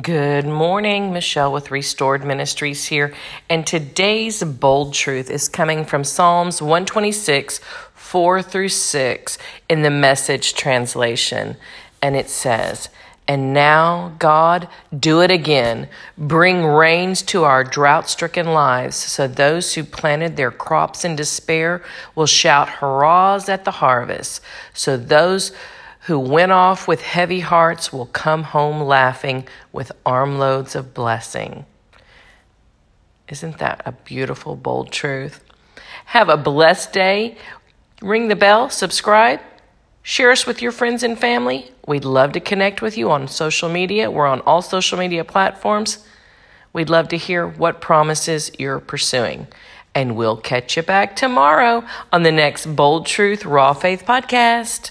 Good morning, Michelle with Restored Ministries here. And today's bold truth is coming from Psalms 126, 4 through 6 in the message translation. And it says, And now, God, do it again. Bring rains to our drought stricken lives, so those who planted their crops in despair will shout hurrahs at the harvest. So those who went off with heavy hearts will come home laughing with armloads of blessing. Isn't that a beautiful, bold truth? Have a blessed day. Ring the bell, subscribe, share us with your friends and family. We'd love to connect with you on social media. We're on all social media platforms. We'd love to hear what promises you're pursuing. And we'll catch you back tomorrow on the next Bold Truth Raw Faith podcast.